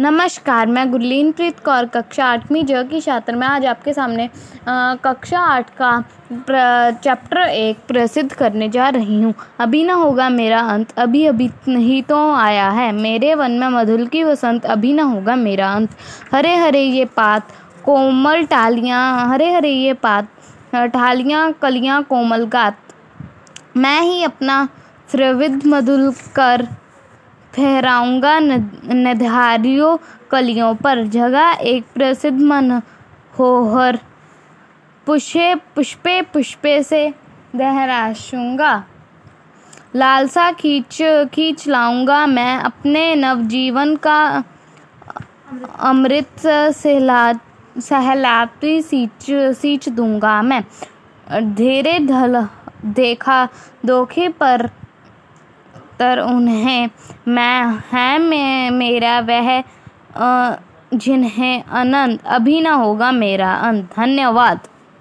नमस्कार मैं गुरलीन प्रीत कौर कक्षा आठवीं ज की छात्र। मैं आज आपके सामने अ, कक्षा आठ का चैप्टर एक प्रसिद्ध करने जा रही हूँ। अभी न होगा मेरा अंत अभी अभी नहीं तो आया है। मेरे वन में मधुल की वसंत अभी न होगा मेरा अंत। हरे हरे ये पात कोमल टालियाँ हरे हरे ये पात ठालियाँ कलियाँ कोमल गात। मैं ही अपना त्रिविध मधुल कर फहराऊँगा नधारियों कलियों पर। जगह एक प्रसिद्ध मन होहर पुष्पे पुष्पे पुष्पे से दहराशूँगा। लालसा खींच खींच लाऊँगा मैं अपने नवजीवन का। अमृत सहला, सहलाती सींच सींच दूँगा मैं। धीरे धल, देखा धोखे पर तर उन्हें मैं, है मैं, मेरा वह जिन्हें अनंत, अभी ना होगा मेरा अंत। धन्यवाद।